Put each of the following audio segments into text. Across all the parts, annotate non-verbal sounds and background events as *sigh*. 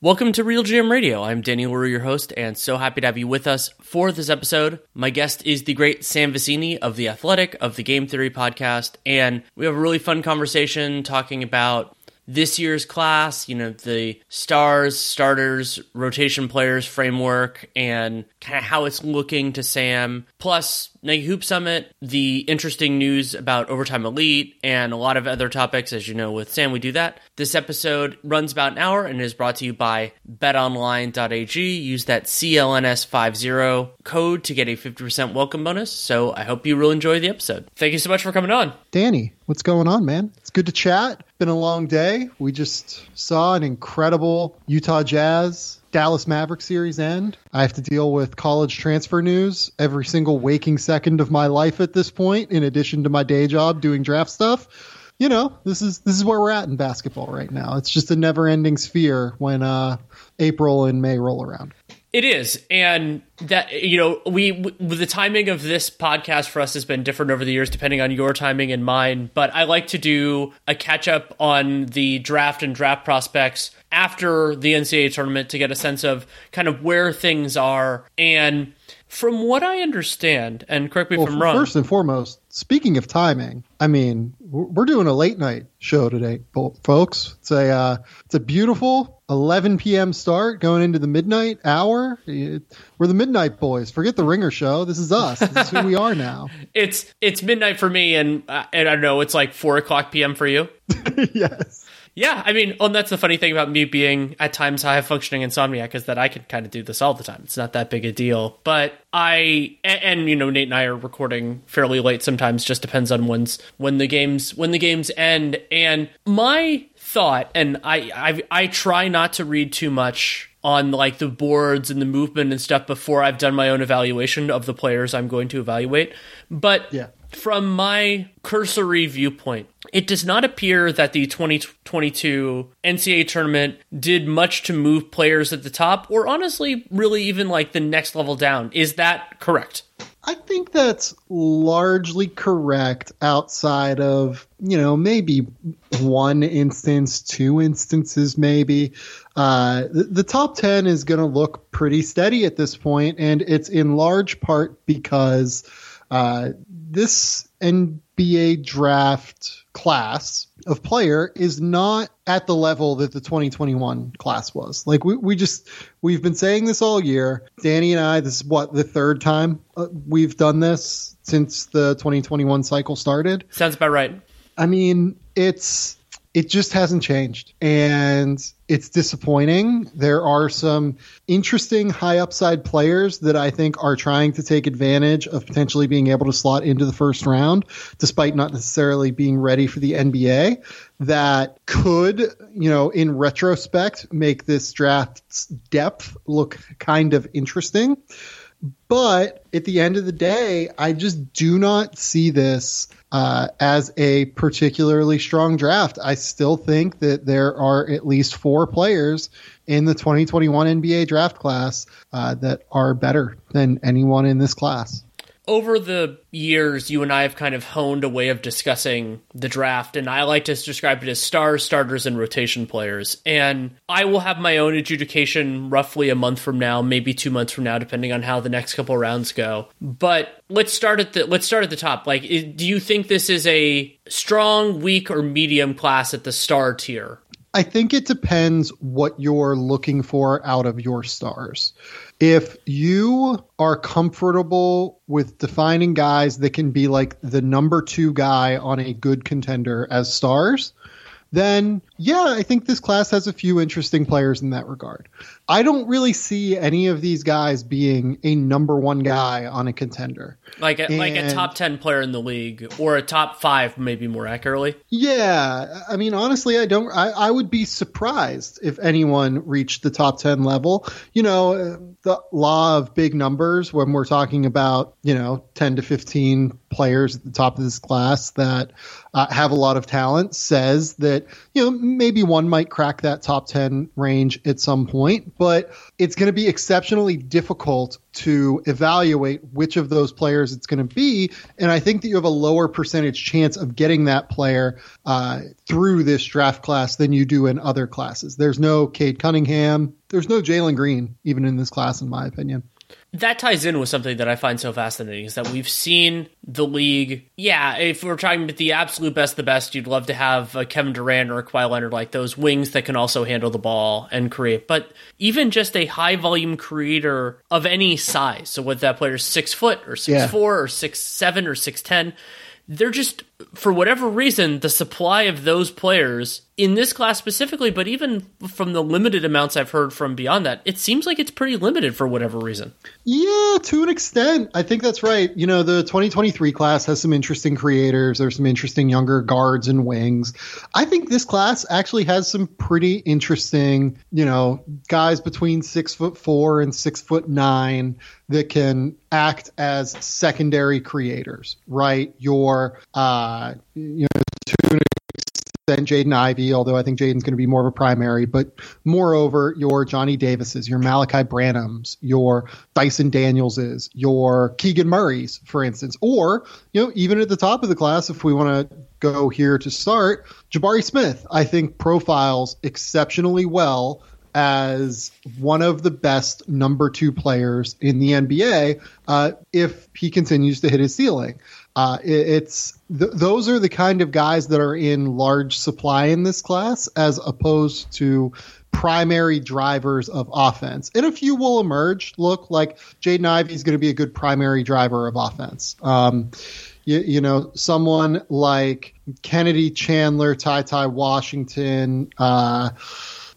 Welcome to Real GM Radio. I'm Danny Leroux, your host, and so happy to have you with us for this episode. My guest is the great Sam Vecenie of The Athletic, of the Game Theory podcast, and we have a really fun conversation talking about this year's class, you know, the stars, starters, rotation players framework, and kind of how it's looking to Sam. Plus, Nike Hoop Summit, the interesting news about Overtime Elite, and a lot of other topics. As you know, with Sam, we do that. This episode runs about an hour and is brought to you by betonline.ag. Use that CLNS50 code to get a 50% welcome bonus. So I hope you will enjoy the episode. Thank you so much for coming on. Danny, what's going on, man? It's good to chat. Been a long day. We just saw an incredible Utah Jazz Dallas Maverick series end. I have to deal with college transfer news every single waking second of my life at this point, in addition to my day job doing draft stuff. You know, this is this is where we're at in basketball right now. It's just a never-ending sphere when uh, April and May roll around. It is, and that you know, we the timing of this podcast for us has been different over the years, depending on your timing and mine. But I like to do a catch up on the draft and draft prospects after the NCAA tournament to get a sense of kind of where things are. And from what I understand, and correct me well, if I'm wrong. First and foremost, speaking of timing, I mean, we're doing a late night show today, folks. It's a uh, it's a beautiful 11 p.m. start going into the midnight hour. We're the midnight boys. Forget the ringer show. This is us. This is who we are now. *laughs* it's it's midnight for me, and uh, and I don't know. It's like four o'clock p.m. for you. *laughs* yes. Yeah, I mean, and that's the funny thing about me being at times high functioning insomniac is that I can kind of do this all the time. It's not that big a deal. But I and, and, you know Nate and I are recording fairly late sometimes. Just depends on when's when the games when the games end. And my thought, and I, I I try not to read too much on like the boards and the movement and stuff before I've done my own evaluation of the players I'm going to evaluate. But yeah. from my cursory viewpoint, it does not appear that the 2022 NCAA tournament did much to move players at the top, or honestly, really even like the next level down. Is that correct? I think that's largely correct outside of, you know, maybe one instance, two instances, maybe. Uh, the, the top 10 is going to look pretty steady at this point, and it's in large part because uh, this NBA draft class of player is not at the level that the 2021 class was. Like we, we just we've been saying this all year. Danny and I, this is what the third time uh, we've done this since the 2021 cycle started. Sounds about right. I mean, it's it just hasn't changed and it's disappointing. There are some interesting high upside players that I think are trying to take advantage of potentially being able to slot into the first round, despite not necessarily being ready for the NBA. That could, you know, in retrospect, make this draft's depth look kind of interesting. But at the end of the day, I just do not see this uh, as a particularly strong draft. I still think that there are at least four players in the 2021 NBA draft class uh, that are better than anyone in this class over the years, you and I have kind of honed a way of discussing the draft, and I like to describe it as stars, starters, and rotation players. And I will have my own adjudication roughly a month from now, maybe two months from now, depending on how the next couple rounds go. But let's start at the let's start at the top. Like, do you think this is a strong, weak, or medium class at the star tier? I think it depends what you're looking for out of your stars. If you are comfortable with defining guys that can be like the number two guy on a good contender as stars, then yeah, I think this class has a few interesting players in that regard. I don't really see any of these guys being a number one guy on a contender, like a, and, like a top ten player in the league, or a top five, maybe more accurately. Yeah, I mean, honestly, I don't. I, I would be surprised if anyone reached the top ten level. You know, the law of big numbers when we're talking about you know ten to fifteen players at the top of this class that uh, have a lot of talent says that you know maybe one might crack that top 10 range at some point but it's going to be exceptionally difficult to evaluate which of those players it's going to be. And I think that you have a lower percentage chance of getting that player uh, through this draft class than you do in other classes. There's no Cade Cunningham. There's no Jalen Green, even in this class, in my opinion that ties in with something that I find so fascinating is that we've seen the league. Yeah, if we're talking about the absolute best, the best, you'd love to have a Kevin Durant or a Kawhi Leonard like those wings that can also handle the ball and create. But even just a high volume creator of any size, so whether that player's six foot or six yeah. four or six seven or six ten, they're just for whatever reason the supply of those players in this class specifically but even from the limited amounts i've heard from beyond that it seems like it's pretty limited for whatever reason. Yeah to an extent. I think that's right. You know the 2023 class has some interesting creators. There's some interesting younger guards and wings. I think this class actually has some pretty interesting you know guys between six foot four and six foot nine that can act as secondary creators, right? Your, uh, you know, to an extent, Jaden Ivey, although I think Jaden's going to be more of a primary, but moreover, your Johnny Davises, your Malaki Branhams, your Dyson Danielses, your Keegan Murrays, for instance, or, you know, even at the top of the class, if we want to go here to start, Jabari Smith, I think profiles exceptionally well as one of the best number two players in the NBA uh, if he continues to hit his ceiling. Uh, it, it's th- those are the kind of guys that are in large supply in this class, as opposed to primary drivers of offense. And a few will emerge. Look, like Jaden Ivey is going to be a good primary driver of offense. Um, you, you, know, someone like Kennedy Chandler, Ty Ty Washington. Uh,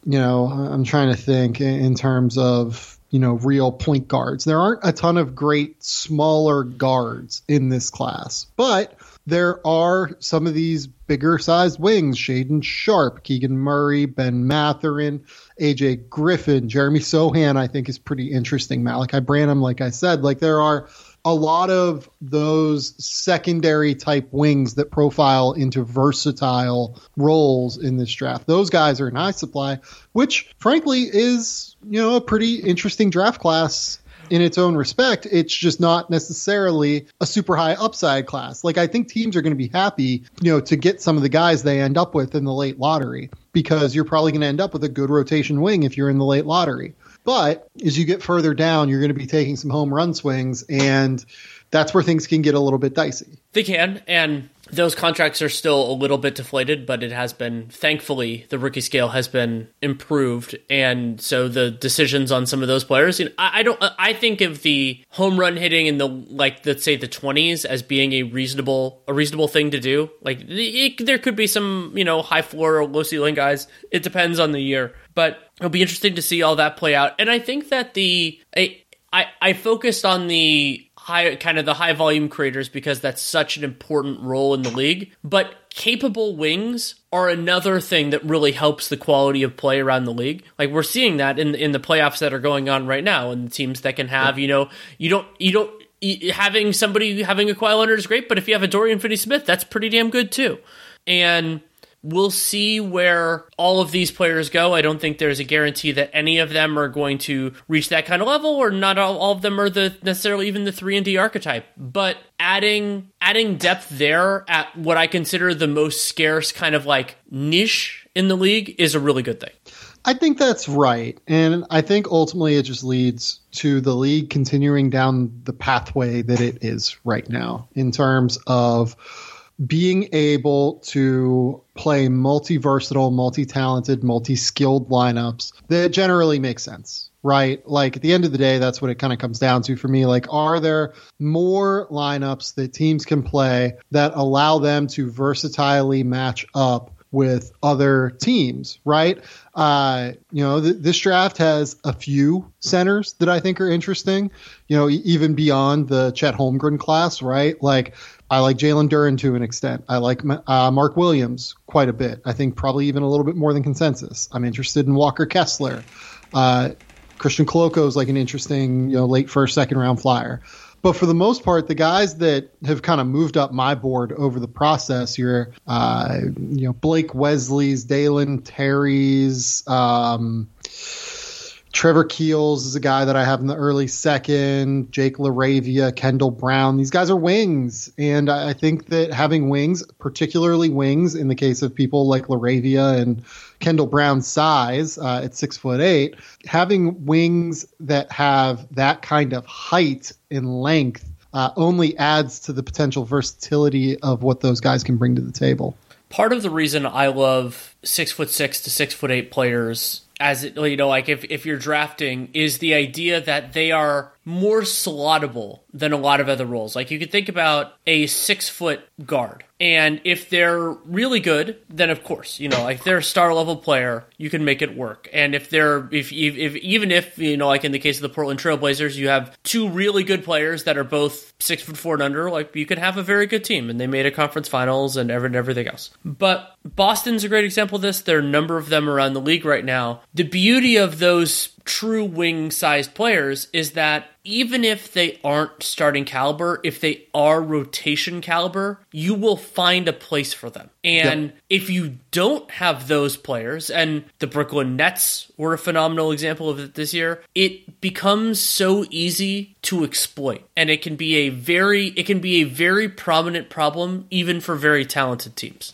you know, I'm trying to think in terms of you know real point guards. There aren't a ton of great smaller guards in this class, but there are some of these bigger sized wings Shaedon Sharpe, Keegan Murray, Ben Mathurin, AJ Griffin, Jeremy Sochan, I think is pretty interesting. Malaki Branham, like I said, like there are a lot of those secondary type wings that profile into versatile roles in this draft. Those guys are in high supply, which frankly is, you know, a pretty interesting draft class in its own respect. It's just not necessarily a super high upside class. Like I think teams are going to be happy, you know, to get some of the guys they end up with in the late lottery because you're probably going to end up with a good rotation wing if you're in the late lottery. But as you get further down, you're going to be taking some home run swings, and that's where things can get a little bit dicey. They can, and those contracts are still a little bit deflated, but it has been thankfully the rookie scale has been improved, and so the decisions on some of those players. You know, I, I, don't. I think of the home run hitting in the like let's say the twenties as being a reasonable a reasonable thing to do. Like it, there could be some you know high floor or low ceiling guys. It depends on the year, but it'll be interesting to see all that play out. And I think that the I I, I focused on the high kind of the high volume creators because that's such an important role in the league. But capable wings are another thing that really helps the quality of play around the league. Like we're seeing that in in the playoffs that are going on right now, and the teams that can have you know you don't you don't having somebody having a Kawhi Leonard is great, but if you have a Dorian Finney-Smith, that's pretty damn good too. And We'll see where all of these players go. I don't think there's a guarantee that any of them are going to reach that kind of level, or not all, all of them are the necessarily even the three and D archetype. But adding adding depth there at what I consider the most scarce kind of like niche in the league is a really good thing. I think that's right. And I think ultimately it just leads to the league continuing down the pathway that it is right now in terms of being able to play multi versatile, multi talented, multi skilled lineups that generally make sense, right? Like at the end of the day, that's what it kind of comes down to for me. Like, are there more lineups that teams can play that allow them to versatilely match up? with other teams, right? Uh, you know, th- this draft has a few centers that I think are interesting, you know, e- even beyond the Chet Holmgren class, right? Like, I like Jalen Duren to an extent. I like uh, Mark Williams quite a bit. I think probably even a little bit more than consensus. I'm interested in Walker Kessler. Uh, Christian Koloko is like an interesting, you know, late first, second round flyer. But for the most part, the guys that have kind of moved up my board over the process, your, uh, you know, Blake Wesley's, Dalen Terry's, um, Trevor Keels is a guy that I have in the early second. Jake LaRavia, Kendall Brown. These guys are wings. And I think that having wings, particularly wings in the case of people like LaRavia and Kendall Brown's size uh, at six foot eight, having wings that have that kind of height and length uh, only adds to the potential versatility of what those guys can bring to the table. Part of the reason I love six foot six to six foot eight players as it, you know, like if, if you're drafting, is the idea that they are more slottable than a lot of other roles. Like you could think about a six foot guard. And if they're really good, then of course, you know, like they're a star level player, you can make it work. And if they're, if, if, if even if, you know, like in the case of the Portland Trailblazers, you have two really good players that are both six foot four and under, like you could have a very good team. And they made a conference finals and everything else. But Boston's a great example of this. There are a number of them around the league right now. The beauty of those true wing sized players is that even if they aren't starting caliber, if they are rotation caliber, you will find a place for them. And yep. if you don't have those players, and the Brooklyn Nets were a phenomenal example of it this year, it becomes so easy to exploit. And it can be a very it can be a very prominent problem even for very talented teams.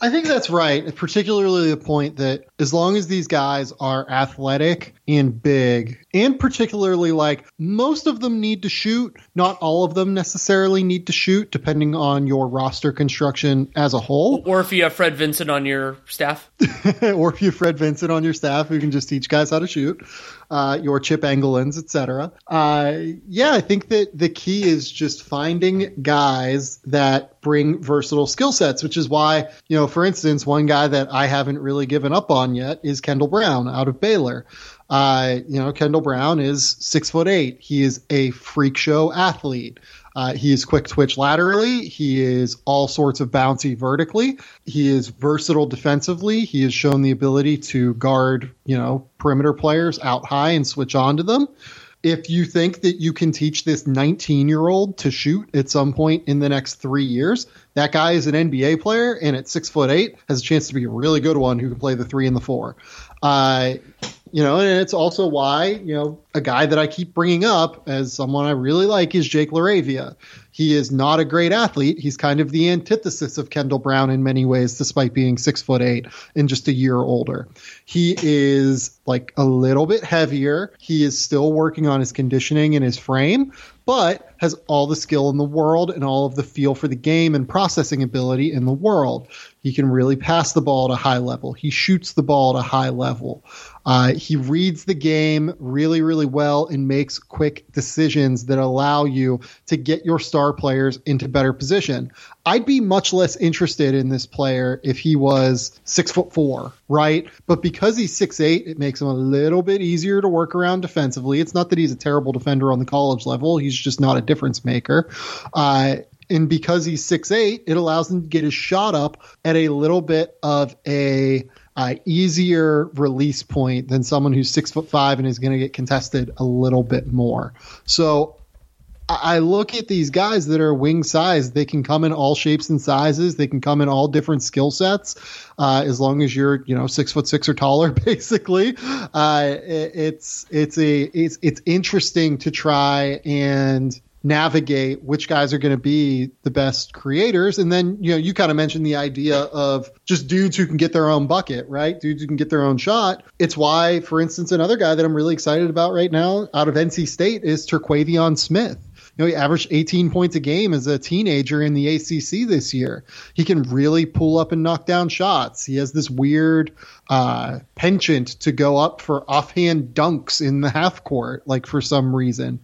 I think that's right, particularly the point that as long as these guys are athletic and big, and particularly like most of them need to shoot, not all of them necessarily need to shoot, depending on your roster construction as a whole. Or if you have Fred Vinson on your staff. *laughs* or if you have Fred Vinson on your staff who can just teach guys how to shoot, uh, your Chip Engellands, etc. Uh, yeah, I think that the key is just finding guys that bring versatile skill sets, which is why, you know, for instance, one guy that I haven't really given up on yet is Kendall Brown out of Baylor. Uh, you know, Kendall Brown is six foot eight. He is a freak show athlete. Uh, he is quick twitch laterally. He is all sorts of bouncy vertically. He is versatile defensively. He has shown the ability to guard, you know, perimeter players out high and switch on to them. If you think that you can teach this 19 year old to shoot at some point in the next three years, that guy is an NBA player and at six foot eight has a chance to be a really good one who can play the three and the four. Uh, you know, and it's also why, you know, a guy that I keep bringing up as someone I really like is Jake LaRavia. He is not a great athlete. He's kind of the antithesis of Kendall Brown in many ways, despite being six foot eight and just a year older. He is like a little bit heavier. He is still working on his conditioning and his frame, but has all the skill in the world and all of the feel for the game and processing ability in the world. He can really pass the ball at a high level. He shoots the ball at a high level. Uh, he reads the game really, really well and makes quick decisions that allow you to get your star players into better position. I'd be much less interested in this player if he was six foot four, right? But because he's six eight, it makes him a little bit easier to work around defensively. It's not that he's a terrible defender on the college level; he's just not a difference maker. Uh, and because he's six eight, it allows him to get his shot up at a little bit of a uh, easier release point than someone who's six foot five and is going to get contested a little bit more. So I look at these guys that are wing size. They can come in all shapes and sizes. They can come in all different skill sets, uh, as long as you're, you know, six foot six or taller. *laughs* Basically, uh, it's it's a it's it's interesting to try and navigate which guys are going to be the best creators. And then, you know, you kind of mentioned the idea of just dudes who can get their own bucket, right? Dudes who can get their own shot. It's why, for instance, another guy that I'm really excited about right now out of NC State is Terquavion Smith. You know, he averaged 18 points a game as a teenager in the ACC this year. He can really pull up and knock down shots. He has this weird uh, penchant to go up for offhand dunks in the half court, like for some reason.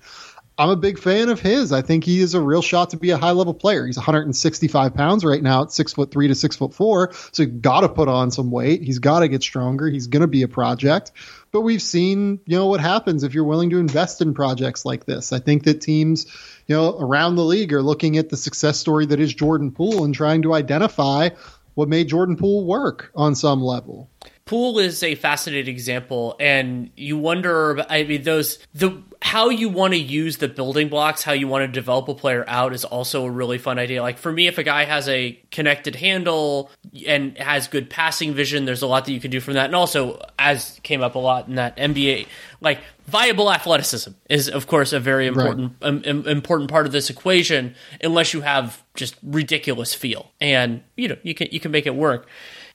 I'm a big fan of his. I think he is a real shot to be a high level player. He's 165 pounds right now at six foot three to six foot four. So he's got to put on some weight. He's got to get stronger. He's going to be a project. But we've seen, you know, what happens if you're willing to invest in projects like this. I think that teams, you know, around the league are looking at the success story that is Jordan Poole and trying to identify what made Jordan Poole work on some level. Poole is a fascinating example, and you wonder. I mean, those the how you want to use the building blocks, how you want to develop a player out is also a really fun idea. Like for me, if a guy has a connected handle and has good passing vision, there's a lot that you can do from that. And also, as came up a lot in that NBA, like viable athleticism is of course a very important right. um, important part of this equation. Unless you have just ridiculous feel, and you know you can you can make it work.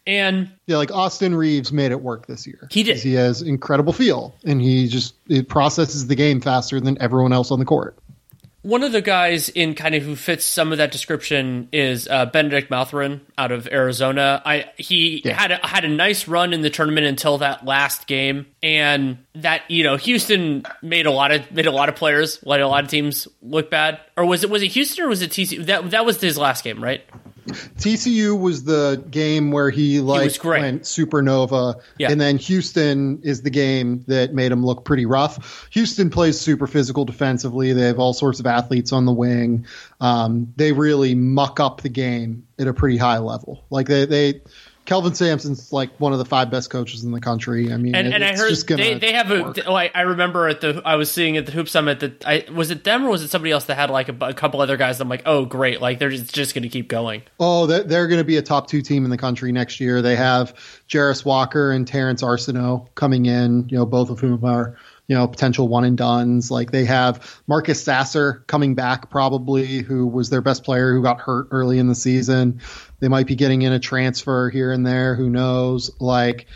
And yeah, like Austin Reaves made it work this year. He did. He has incredible feel, and he just it processes the game faster than everyone else on the court. One of the guys in kind of who fits some of that description is uh, Bennedict Mathurin out of Arizona. I he yeah. had a, had a nice run in the tournament until that last game, and that you know Houston made a lot of made a lot of players, let a lot of teams look bad. Or was it was it Houston or was it TCU? That that was his last game, right? TCU was the game where he like he went supernova, yeah. and then Houston is the game that made him look pretty rough. Houston plays super physical defensively. They have all sorts of athletes on the wing. Um, they really muck up the game at a pretty high level. Like they they Kelvin Sampson's like one of the five best coaches in the country. I mean, and, and I heard they, they have a. Oh, I, I, remember at the I was seeing at the Hoop Summit that I was it them or was it somebody else that had like a, a couple other guys. I'm like, oh great, like they're just, just going to keep going. Oh, they're, they're going to be a top two team in the country next year. They have Jarace Walker and Terrance Arceneaux coming in. You know, both of whom are you know, potential one and duns. Like they have Marcus Sasser coming back probably, who was their best player who got hurt early in the season. They might be getting in a transfer here and there. Who knows? Like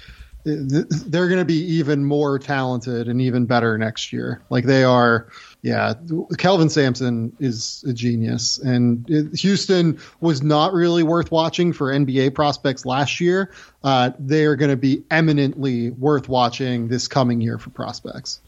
they're going to be even more talented and even better next year. Like they are. Yeah, Kelvin Sampson is a genius, and Houston was not really worth watching for NBA prospects last year. Uh, they are going to be eminently worth watching this coming year for prospects.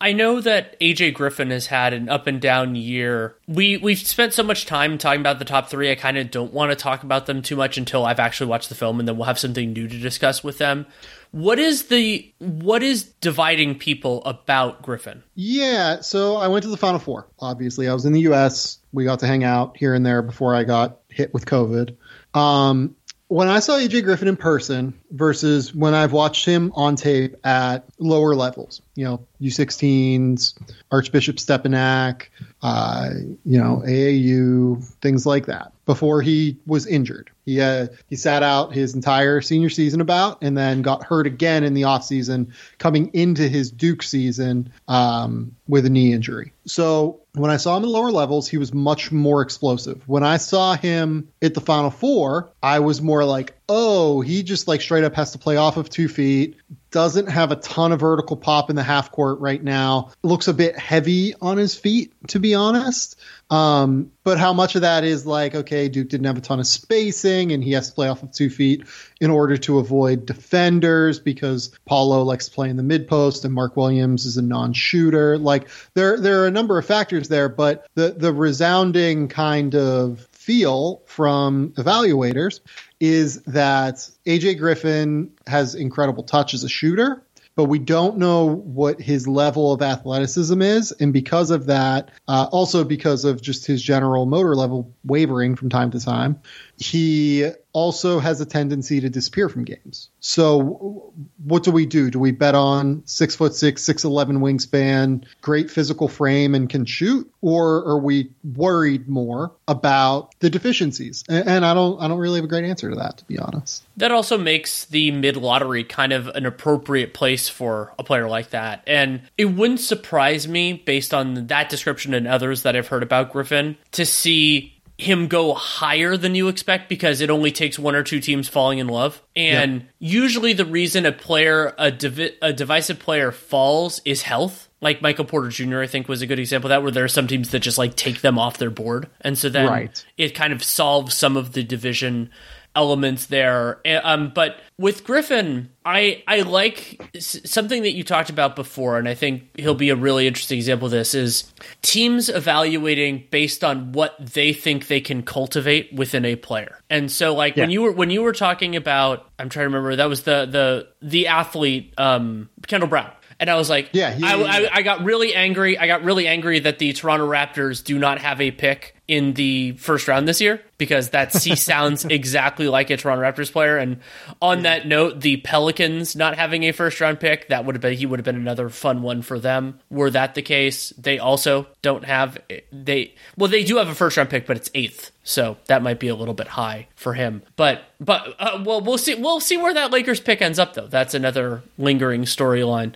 I know that AJ Griffin has had an up and down year. We we've spent so much time talking about the top three. I kind of don't want to talk about them too much until I've actually watched the film, and then we'll have something new to discuss with them. What is the what is dividing people about Griffin? Yeah, so I went to the Final Four. Obviously, I was in the U.S. We got to hang out here and there before I got hit with COVID. Um, when I saw AJ Griffin in person versus when I've watched him on tape at lower levels, you know, U16s, Archbishop Stepinac, uh, you know, AAU, things like that, before he was injured. He uh, he sat out his entire senior season about, and then got hurt again in the offseason, coming into his Duke season um, with a knee injury. So when I saw him in lower levels, he was much more explosive. When I saw him at the Final Four, I was more like, oh, he just like straight up has to play off of two feet, doesn't have a ton of vertical pop in the half court right now, looks a bit heavy on his feet, to be honest. Um, but how much of that is like, okay, Duke didn't have a ton of spacing and he has to play off of two feet in order to avoid defenders because Paolo likes to play in the mid post and Mark Williams is a non shooter. Like there, there are a number of factors there, but the, the resounding kind of feel from evaluators is that AJ Griffin has incredible touch as a shooter, but we don't know what his level of athleticism is. And because of that, uh, also because of just his general motor level wavering from time to time, he also has a tendency to disappear from games. So, what do we do? Do we bet on six foot six, six eleven wingspan, great physical frame, and can shoot, or are we worried more about the deficiencies? And, I don't, I don't really have a great answer to that, to be honest. That also makes the mid lottery kind of an appropriate place for a player like that, and it wouldn't surprise me, based on that description and others that I've heard about Griffin, to see him go higher than you expect because it only takes one or two teams falling in love. And yep. usually the reason a player, a, divi- a divisive player falls is health. Like Michael Porter Jr., I think was a good example of that, where there are some teams that just like take them off their board. And so then right. it kind of solves some of the division elements there. Um, but with Griffin, I I like something that you talked about before, and I think he'll be a really interesting example of this. Is teams evaluating based on what they think they can cultivate within a player, and so like yeah. when you were when you were talking about, I'm trying to remember that was the the the athlete um, Kendall Brown and I was like, yeah, I, I, got really angry. I got really angry that the Toronto Raptors do not have a pick in the first round this year because that C *laughs* sounds exactly like a Toronto Raptors player. And on that note, the Pelicans not having a first round pick, that would have been he would have been another fun one for them. Were that the case, they also don't have they well they do have a first round pick, but it's eighth. So that might be a little bit high for him. But but uh, well we'll see we'll see where that Lakers pick ends up though. That's another lingering storyline.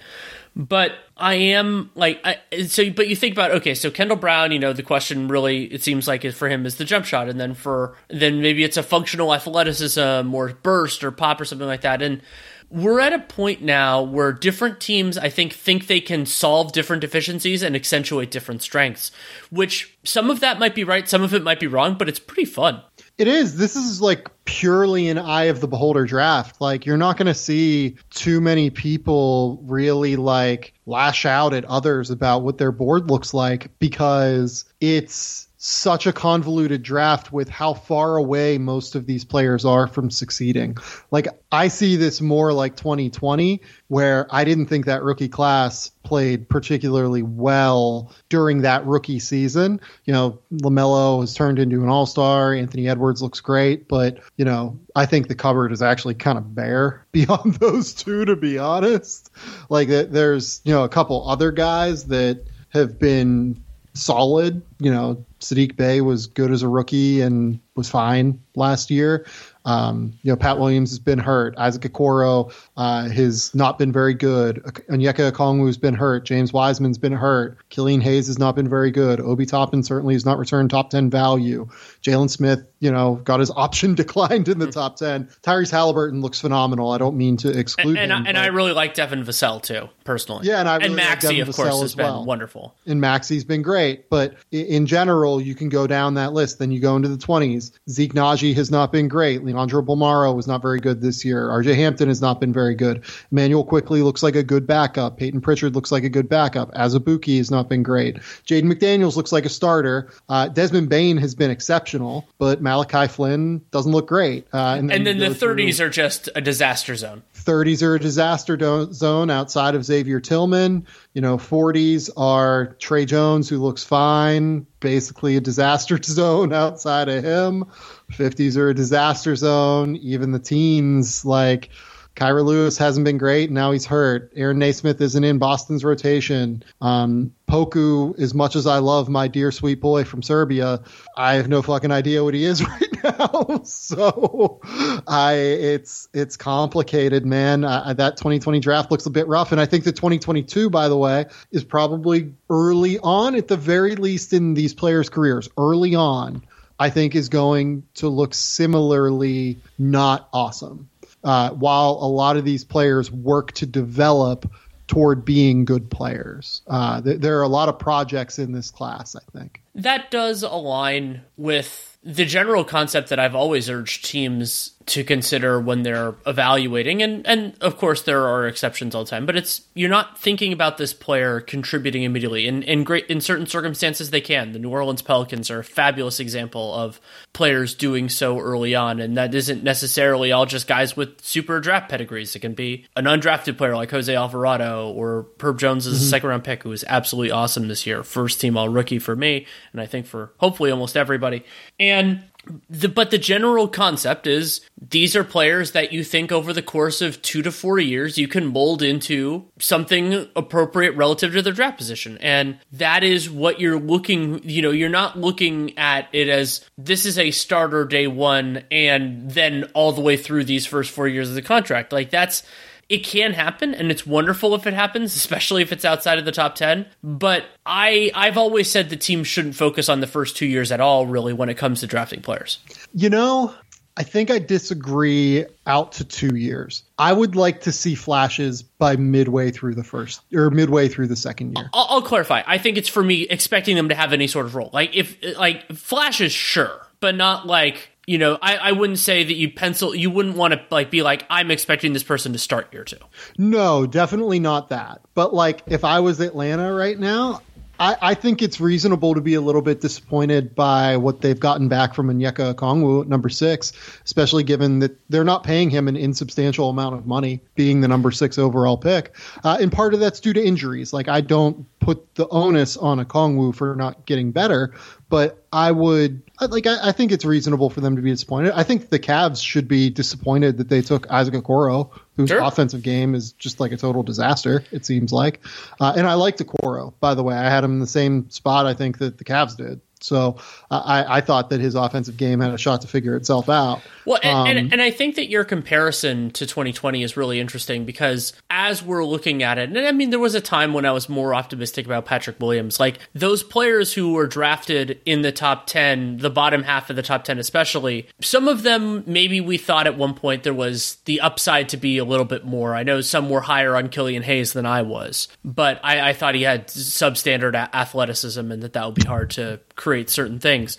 But I am like, I, so, but you think about, okay, so Kendall Brown, you know, the question really, it seems like for him is the jump shot. And then for, then maybe it's a functional athleticism or burst or pop or something like that. And we're at a point now where different teams, I think, think they can solve different deficiencies and accentuate different strengths, which some of that might be right, some of it might be wrong, but it's pretty fun. It is. This is like purely an eye of the beholder draft. Like you're not going to see too many people really like lash out at others about what their board looks like because it's such a convoluted draft with how far away most of these players are from succeeding. Like I see this more like 2020 where I didn't think that rookie class played particularly well during that rookie season. You know, LaMelo has turned into an all-star, Anthony Edwards looks great, but you know, I think the cupboard is actually kind of bare *laughs* beyond those two to be honest. Like there's, you know, a couple other guys that have been solid. You know, Saddiq Bey was good as a rookie and was fine last year. Um, you know, Pat Williams has been hurt. Isaac Okoro uh, has not been very good. Onyeka Okongwu has been hurt. James Wiseman's been hurt. Killian Hayes has not been very good. Obi Toppin certainly has not returned top 10 value. Jalen Smith, you know, got his *laughs* option declined in the mm-hmm. top 10. Tyrese Haliburton looks phenomenal. I don't mean to exclude and, and him. I, and I really like Devin Vassell, too, personally. Yeah, and I really And Maxey, like of course, Vassell has been well. wonderful. And Maxey's been great. But in general, you can go down that list. Then you go into the 20s. Zeke Nnaji has not been great. Leandro Bolmaro was not very good this year. RJ Hampton has not been very good. Immanuel Quickley looks like a good backup. Payton Pritchard looks like a good backup. Azubuike has not been great. Jaden McDaniels looks like a starter. Uh, Desmond Bane has been exceptional, but Malachi Flynn doesn't look great. Uh, and, then, and then the 30s through, are just a disaster zone. 30s are a disaster do- zone outside of Xavier Tillman. You know, 40s are Tre Jones, who looks fine, basically a disaster *laughs* zone outside of him. 50s are a disaster zone. Even the teens, like Kira Lewis hasn't been great. Now he's hurt. Aaron Nesmith isn't in Boston's rotation. Um, Poku, as much as I love my dear sweet boy from Serbia, I have no fucking idea what he is *laughs* right now. *laughs* so I, it's it's complicated, man. I, that 2020 draft looks a bit rough, and I think the 2022, by the way, is probably early on, at the very least, in these players' careers, early on. I think is going to look similarly not awesome uh, while a lot of these players work to develop toward being good players. Uh, th- there are a lot of projects in this class, I think. That does align with the general concept that I've always urged teams to consider when they're evaluating and and of course there are exceptions all the time but it's you're not thinking about this player contributing immediately. In in great in certain circumstances they can. The New Orleans Pelicans are a fabulous example of players doing so early on and that isn't necessarily all just guys with super draft pedigrees. It can be an undrafted player like Jose Alvarado or Herb Jones is mm-hmm. a second round pick who was absolutely awesome this year. First team all rookie for me and I think for hopefully almost everybody. And the, but the general concept is these are players that you think over the course of two to four years you can mold into something appropriate relative to their draft position. And that is what you're looking, you know, you're not looking at it as this is a starter day one and then all the way through these first four years of the contract. Like that's it can happen and it's wonderful if it happens especially if it's outside of the top 10 but i i've always said the team shouldn't focus on the first two years at all really when it comes to drafting players you know I think I disagree out to two years. I would like to see flashes by midway through the first or midway through the second year. I'll, I'll, clarify. I think it's for me expecting them to have any sort of role. Like if like flashes, sure, but not like you know, I, I wouldn't say that you pencil. You wouldn't want to like be like, I'm expecting this person to start year two. No, definitely not that. But like, if I was Atlanta right now, I, I, think it's reasonable to be a little bit disappointed by what they've gotten back from Onyeka Okongwu at number six, especially given that they're not paying him an insubstantial amount of money, being the number six overall pick. Uh, and part of that's due to injuries. Like I don't put the onus on a Kongwu for not getting better, but I would like I, I, think it's reasonable for them to be disappointed. I think the Cavs should be disappointed that they took Isaac Okoro, whose sure. offensive game is just like a total disaster. It seems like, uh, and I liked Okoro by the way. I had him in the same spot I think that the Cavs did. So I, I, thought that his offensive game had a shot to figure itself out. Well, and, um, and, and, I think that your comparison to 2020 is really interesting because as we're looking at it, and I mean, there was a time when I was more optimistic about Patrick Williams. Like those players who were drafted in the top 10, the bottom half of the top 10 especially, some of them maybe we thought at one point there was the upside to be a little bit more. I know some were higher on Killian Hayes than I was, but I, I thought he had substandard athleticism and that that would be hard to create certain things.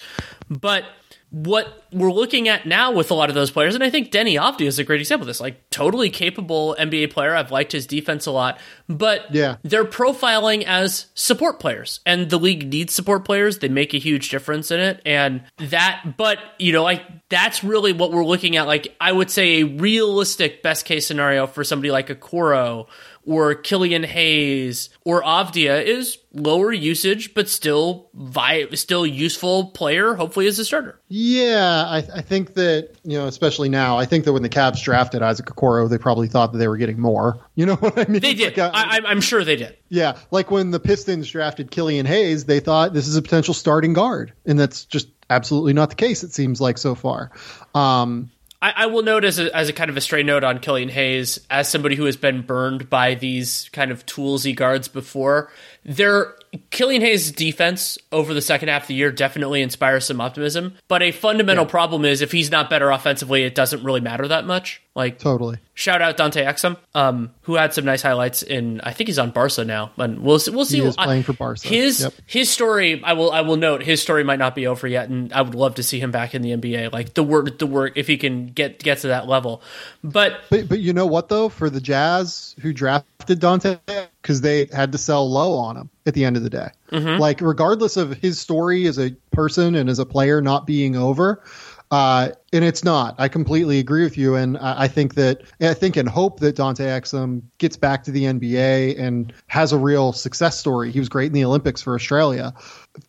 But what we're looking at now with a lot of those players, and I think Deni Avdija is a great example of this, like totally capable NBA player. I've liked his defense a lot, but yeah. they're profiling as support players, and the league needs support players. They make a huge difference in it, and that. But you know, like that's really what we're looking at. Like I would say, a realistic best case scenario for somebody like Okoro or Killian Hayes or Avdija is lower usage, but still vi- still useful player, hopefully as a starter. Yeah, I, I, think that, you know, especially now, I think that when the Cavs drafted Isaac Okoro, they probably thought that they were getting more. *laughs* You know what I mean? They did. Like, I, I'm sure they did. Yeah. Like when the Pistons drafted Killian Hayes, they thought this is a potential starting guard. And that's just absolutely not the case, it seems like so far. Um, I, I, will note as a, as a kind of a stray note on Killian Hayes, as somebody who has been burned by these kind of toolsy guards before, there Killian Hayes' defense over the second half of the year definitely inspires some optimism. But a fundamental yeah. problem is if he's not better offensively, it doesn't really matter that much. Like totally. Shout out Dante Exum, um, who had some nice highlights in. I think he's on Barca now, and we'll see. We'll see. He is playing for Barca. His yep. his story. I will. I will note his story might not be over yet, and I would love to see him back in the NBA. Like the work, the work, if he can get get to that level. But but, but you know what though, for the Jazz who drafted Dante, because they had to sell low on him at the end of the day. Mm-hmm. Like regardless of his story as a person and as a player not being over uh, and it's not. I completely agree with you, and I, think that I think and hope that Dante Exum gets back to the NBA and has a real success story. He was great in the Olympics for Australia.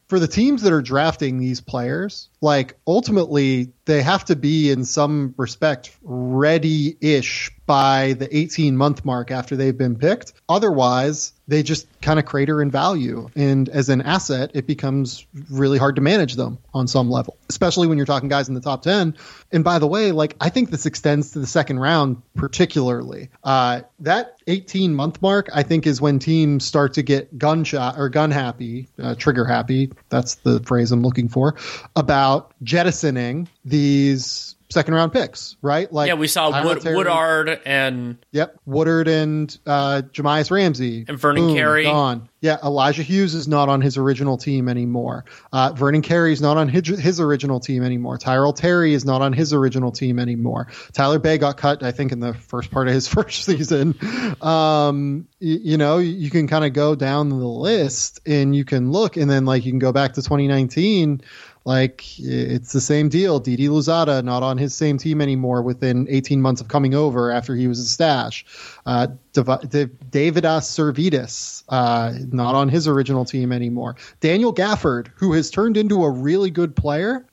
For the teams that are drafting these players, like ultimately they have to be in some respect ready-ish by the 18 month mark after they've been picked. Otherwise, they just kind of crater in value. And as an asset, it becomes really hard to manage them on some level, especially when you're talking guys in the top 10. And by the way, like I think this extends to the second round particularly. Uh, that 18 month mark, I think, is when teams start to get gunshot or gun happy, uh, trigger happy. That's the phrase I'm looking for about jettisoning these second round picks, right? Like yeah, we saw Wood, Woodard and yep, Woodard and uh, Jahmi'us Ramsey and Vernon Boom, Carey gone. Yeah, Elijah Hughes is not on his original team anymore. Uh, Vernon Carey is not on his, his original team anymore. Tyrell Terry is not on his original team anymore. Tyler Bey got cut, I think, in the first part of his *laughs* first season. Um, you, you know, you can kind of go down the list and you can look, and then like you can go back to 2019 like it's the same deal. Didi Louzada not on his same team anymore within 18 months of coming over after he was a stash. Uh, Deividas Sirvydis uh, not on his original team anymore. Daniel Gafford, who has turned into a really good player,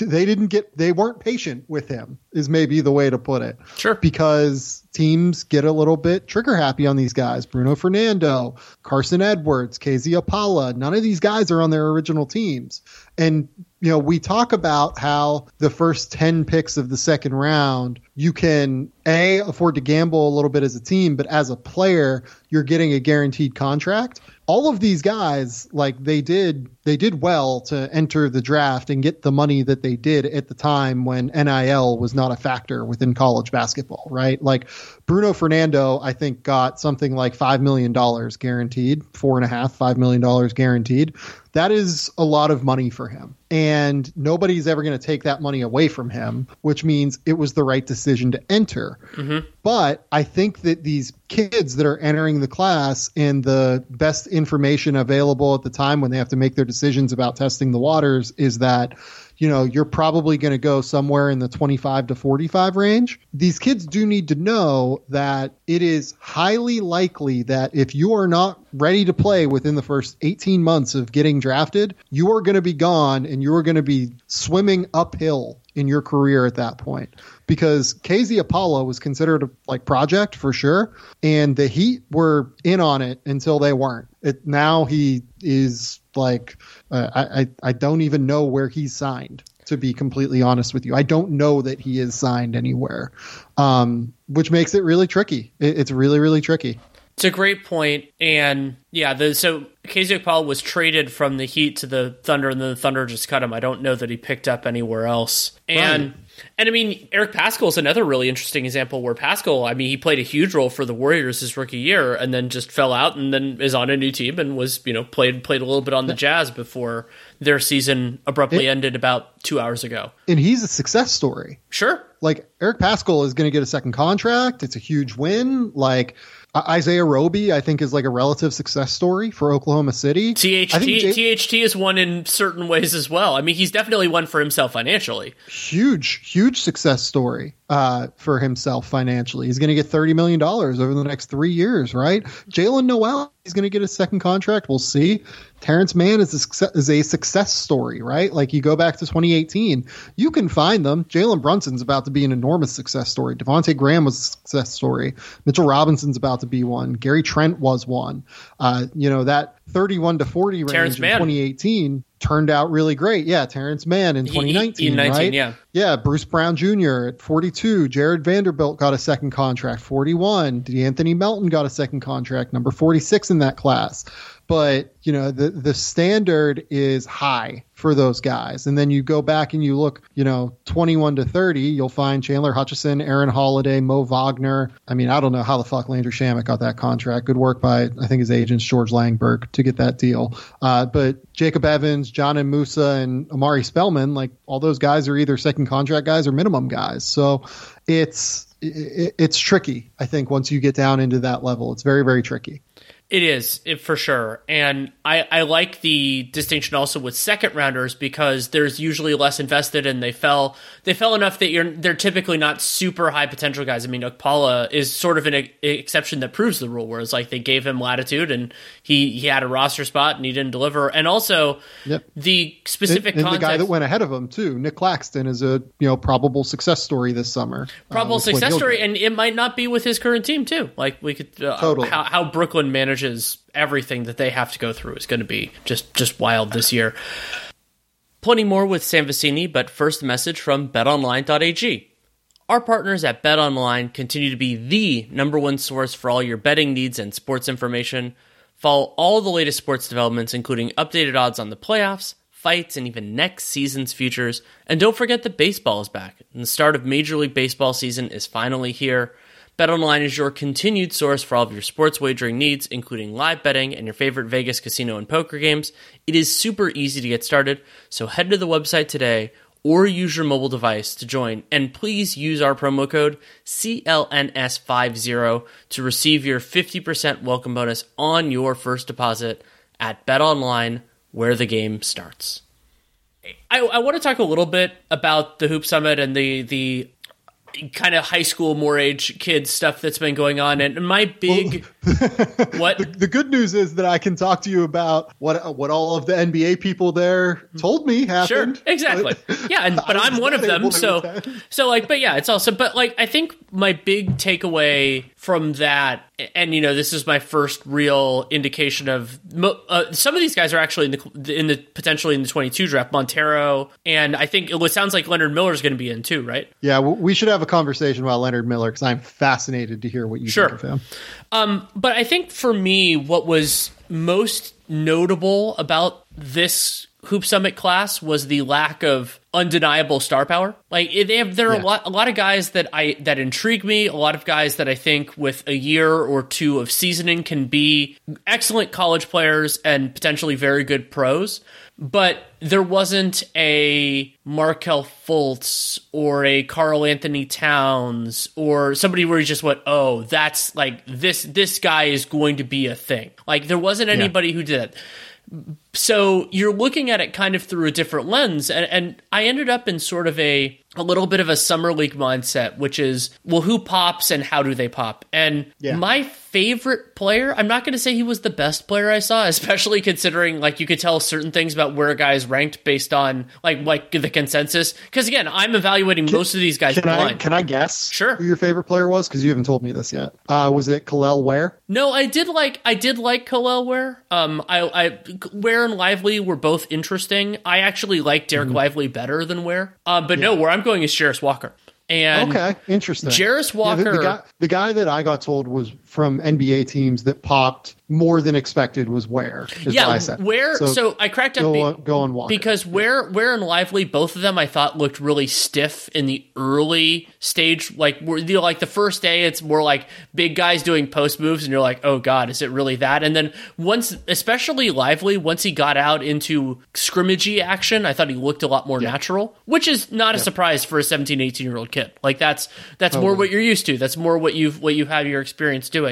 they didn't get they weren't patient with him. Is maybe the way to put it. Sure, because teams get a little bit trigger happy on these guys. Bruno Fernando, Carsen Edwards, KZ Okpala. None of these guys are on their original teams. And you know, we talk about how the first 10 picks of the second round, you can A, afford to gamble a little bit as a team, but as a player, you're getting a guaranteed contract all of these guys like they did they did well to enter the draft and get the money that they did at the time when NIL was not a factor within college basketball, right? Like Bruno Fernando, I think got something like five million dollars guaranteed, four and a half, five million dollars guaranteed. That is a lot of money for him. And nobody's ever going to take that money away from him, which means it was the right decision to enter. Mm-hmm. But I think that these kids that are entering the class and the best information available at the time when they have to make their decisions about testing the waters is that you know, you're probably going to go somewhere in the 25 to 45 range. These kids do need to know that it is highly likely that if you are not ready to play within the first 18 months of getting drafted, you are going to be gone and you are going to be swimming uphill in your career at that point because KZ Okpala was considered a like project for sure, and the Heat were in on it until they weren't. It now he is like uh, I, I I don't even know where he's signed. To be completely honest with you, I don't know that he is signed anywhere, um, which makes it really tricky. It, it's really really tricky. It's a great point, and yeah, the so KZ Paul was traded from the Heat to the Thunder, and then the Thunder just cut him. I don't know that he picked up anywhere else, and. Right. And I mean, Eric Paschall is another really interesting example where Paschall, I mean, he played a huge role for the Warriors his rookie year and then just fell out and then is on a new team and was, you know, played played a little bit on the Jazz before their season abruptly it, ended about two hours ago. And he's a success story. Sure. Like Eric Paschall is going to get a second contract. It's a huge win. Like Isaiah Roby, I think, is like a relative success story for Oklahoma City. THT, J- THT is one in certain ways as well. I mean, he's definitely one for himself financially. Huge, huge success story uh, for himself financially. He's going to get $30 million over the next three years, right? Jaylen Nowell, he's going to get a second contract. We'll see. Terance Mann is a, success, is a success story, right? Like you go back to 2018, you can find them. Jalen Brunson's about to be an enormous success story. Devonte Graham was a success story. Mitchell Robinson's about to be one. Gary Trent was one. Uh, you know that 31 to 40 range Terance in Mann. 2018 turned out really great. Yeah, Terance Mann in 2019, 19, right? Yeah, yeah. Bruce Brown Jr. at 42. Jarred Vanderbilt got a second contract. 41. De'Anthony Melton got a second contract. Number 46 in that class but you know the the standard is high for those guys. And then you go back and you look you know 21 to 30 you'll find chandler hutchison aaron holiday mo wagner. I mean i don't know how the fuck landry shamet got that contract. Good work by i think his agents george langberg to get that deal. Uh, but jacob evans Dzanan musa and Omari spellman like all those guys are either second contract guys or minimum guys. So it's it's tricky i think once you get down into that level. It's very very tricky it is it, for sure, and I, I like the distinction also with second rounders because there's usually less invested, and they fell they fell enough that you're they're typically not super high potential guys. I mean, Okpala is sort of an exception that proves the rule, whereas like they gave him latitude and he he had a roster spot and he didn't deliver, and also yep. the specific and, and the guy that went ahead of him too, Nic Claxton, is a you know probable success story this summer. Probable uh, success story, and it might not be with his current team too. Like we could uh, totally how, how Brooklyn managed manages everything that they have to go through is going to be just just wild this year. Plenty more with Sam Vecenie, but first message from betonline.ag. Our partners at BetOnline continue to be the number one source for all your betting needs and sports information. Follow all the latest sports developments, including updated odds on the playoffs, fights, and even next season's futures. And don't forget that baseball is back, and the start of Major League Baseball season is finally here. BetOnline is your continued source for all of your sports wagering needs, including live betting and your favorite Vegas casino and poker games. It is super easy to get started, so head to the website today or use your mobile device to join. And please use our promo code CLNS50 to receive your 50% welcome bonus on your first deposit at BetOnline, where the game starts. I, I, want to talk a little bit about the Hoop Summit and the the kind of high school more age kids stuff that's been going on. And my big well, *laughs* what the, the, good news is that i can talk to you about what what all of the nba people there told me happened. sure exactly. *laughs* Yeah and, but i'm one of them so so like but yeah it's also but like i think my big takeaway from that and you know this is my first real indication of uh, some of these guys are actually in the in the potentially in the 22 draft montero and i think it sounds like leonard miller is going to be in too right yeah we should have a conversation about leonard miller because i'm fascinated to hear what you sure. think of him um, but i think for me what was most notable about this hoop summit class was the lack of undeniable star power. Like they have, there are yeah. a lot, a lot of guys that I that intrigue me. A lot of guys that I think with a year or two of seasoning can be excellent college players and potentially very good pros. But there wasn't a Markelle Fultz or a Karl-Anthony Towns or somebody where you just went, oh, that's like this. This guy is going to be a thing. Like there wasn't anybody yeah. who did it so you're looking at it kind of through a different lens and, and, i ended up in sort of a a little bit of a summer league mindset, which is, well, who pops and how do they pop? And Yeah. my favorite player, I'm not going to say he was the best player I saw, *laughs* especially considering like you could tell certain things about where a guy's ranked based on like like the consensus. Because again, I'm evaluating most of these guys Can I can I guess? Sure. Who your favorite player was? Because you haven't told me this yet. Uh, was it Kel'el Ware? No, I did like I did like Kel'el Ware. Um, I, I Ware and Lively were both interesting. I actually like Dereck Mm-hmm. Lively better than Ware. Um, but no, where I'm going is Jarace Walker. And Okay, interesting. Jarace Yeah, the- Walker. the, guy, the guy that I got told was from NBA teams that popped more than expected was. Is yeah, I said. where so, I cracked up go be- go on Walker. because Ware Ware and lively both of them I thought looked really stiff in the early stage. Like you know, like the first day it's more like big guys doing post moves and you're like oh god is it really that? And then once especially lively once he got out into scrimmagey action I thought he looked a lot more natural which is not a surprise for a 17 18 year old kid. Like that's that's oh, more what you're used to. That's more what you've what you have your experience doing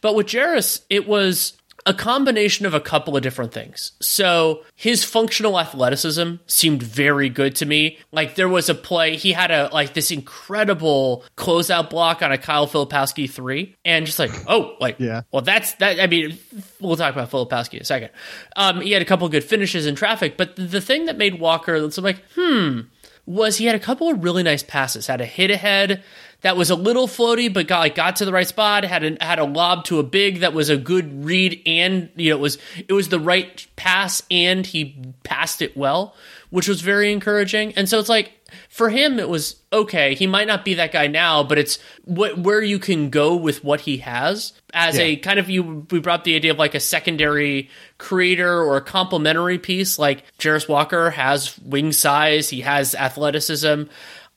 but with Jarace it was a combination of a couple of different things. So his functional athleticism seemed very good to me. Like there was a play, he had a like this incredible closeout block on a Kyle Filipowski three, and just like, oh, like Yeah. well that's that I mean, we'll talk about Filipowski in a second. Um he had a couple of good finishes in traffic, but the thing that made Walker so I'm like, hmm, was he had a couple of really nice passes, had a hit ahead that was a little floaty, but got like got to the right spot. Had a, had a lob to a big that was a good read, and you know it was it was the right pass, and he passed it well, which was very encouraging. And so it's like for him, it was okay. He might not be that guy now, but it's what where you can go with what he has as a kind of you. We brought the idea of like a secondary creator or a complementary piece. Like Jarace Walker has wing size, he has athleticism.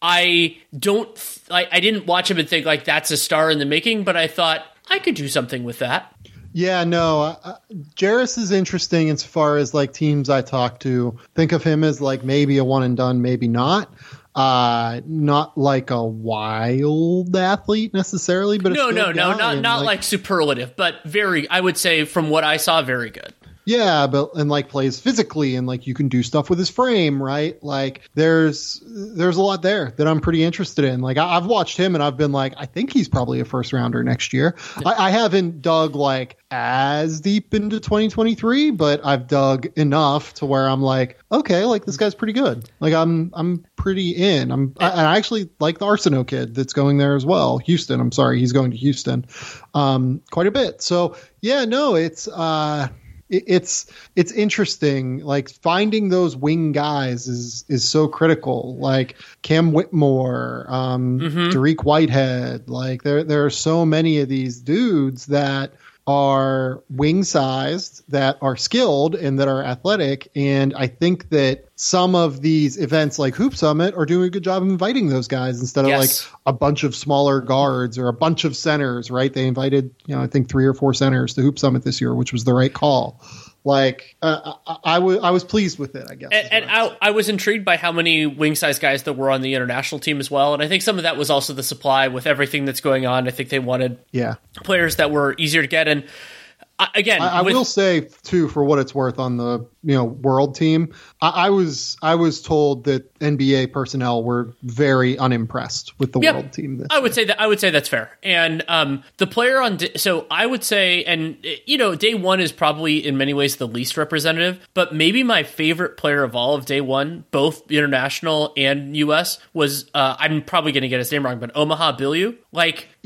I don't. I, I didn't watch him and think like that's a star in the making, but I thought I could do something with that. Yeah, no. Uh, Jarace is interesting insofar as like teams I talk to think of him as like maybe a one and done, maybe not. Uh, not like a wild athlete necessarily, but No, no, no, not and, not like, superlative, but very. I would say from what I saw, very good. Yeah, but and like plays physically and like you can do stuff with his frame, right? Like there's there's a lot there that I'm pretty interested in. Like I, I've watched him and I've been like, I think he's probably a first rounder next year. I, I haven't dug like as deep into 2023, but I've dug enough to where I'm like, okay, like this guy's pretty good. Like I'm I'm pretty in. I'm I, I actually like the Arceneaux kid that's going there as well. Houston, I'm sorry, he's going to Houston, um, quite a bit. So yeah, no, it's uh it's it's interesting. Like finding those wing guys is is so critical. Like cam whitmore um Dariq whitehead. Like there there are so many of these dudes that are wing sized that are skilled and that are athletic and i think that some of these events like hoop summit are doing a good job of inviting those guys instead of Yes. like a bunch of smaller guards or a bunch of centers, right? They invited, you know, I think three or four centers to Hoop Summit this year, which was the right call. Like, uh, I, I, was, I was pleased with it, I guess. And, and I, I was intrigued by how many wing size guys that were on the international team as well. And I think some of that was also the supply with everything that's going on. I think they wanted yeah. players that were easier to get. And uh, again, I, I with- will say too, for what it's worth, on the you know world team, I, I was I was told that NBA personnel were very unimpressed with the Yeah. world team. This I would say that I would say that's fair. And um, the player on d- so I would say, and you know, day one is probably in many ways the least representative, but maybe my favorite player of all of day one, both international and U.S., was uh, I'm probably going to get his name wrong, but Omaha Biliew. Like *laughs*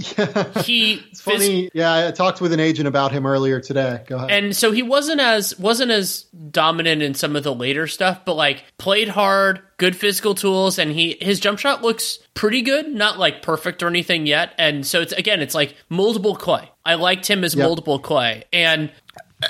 he, It's funny. yeah, I talked with an agent about him earlier today. Go ahead. and so he wasn't as wasn't as dominant in some of the later stuff, but like played hard, good physical tools, and he his jump shot looks pretty good, not like perfect or anything yet. And so it's again, it's like multiple clay. I liked him as Yep. multiple clay, and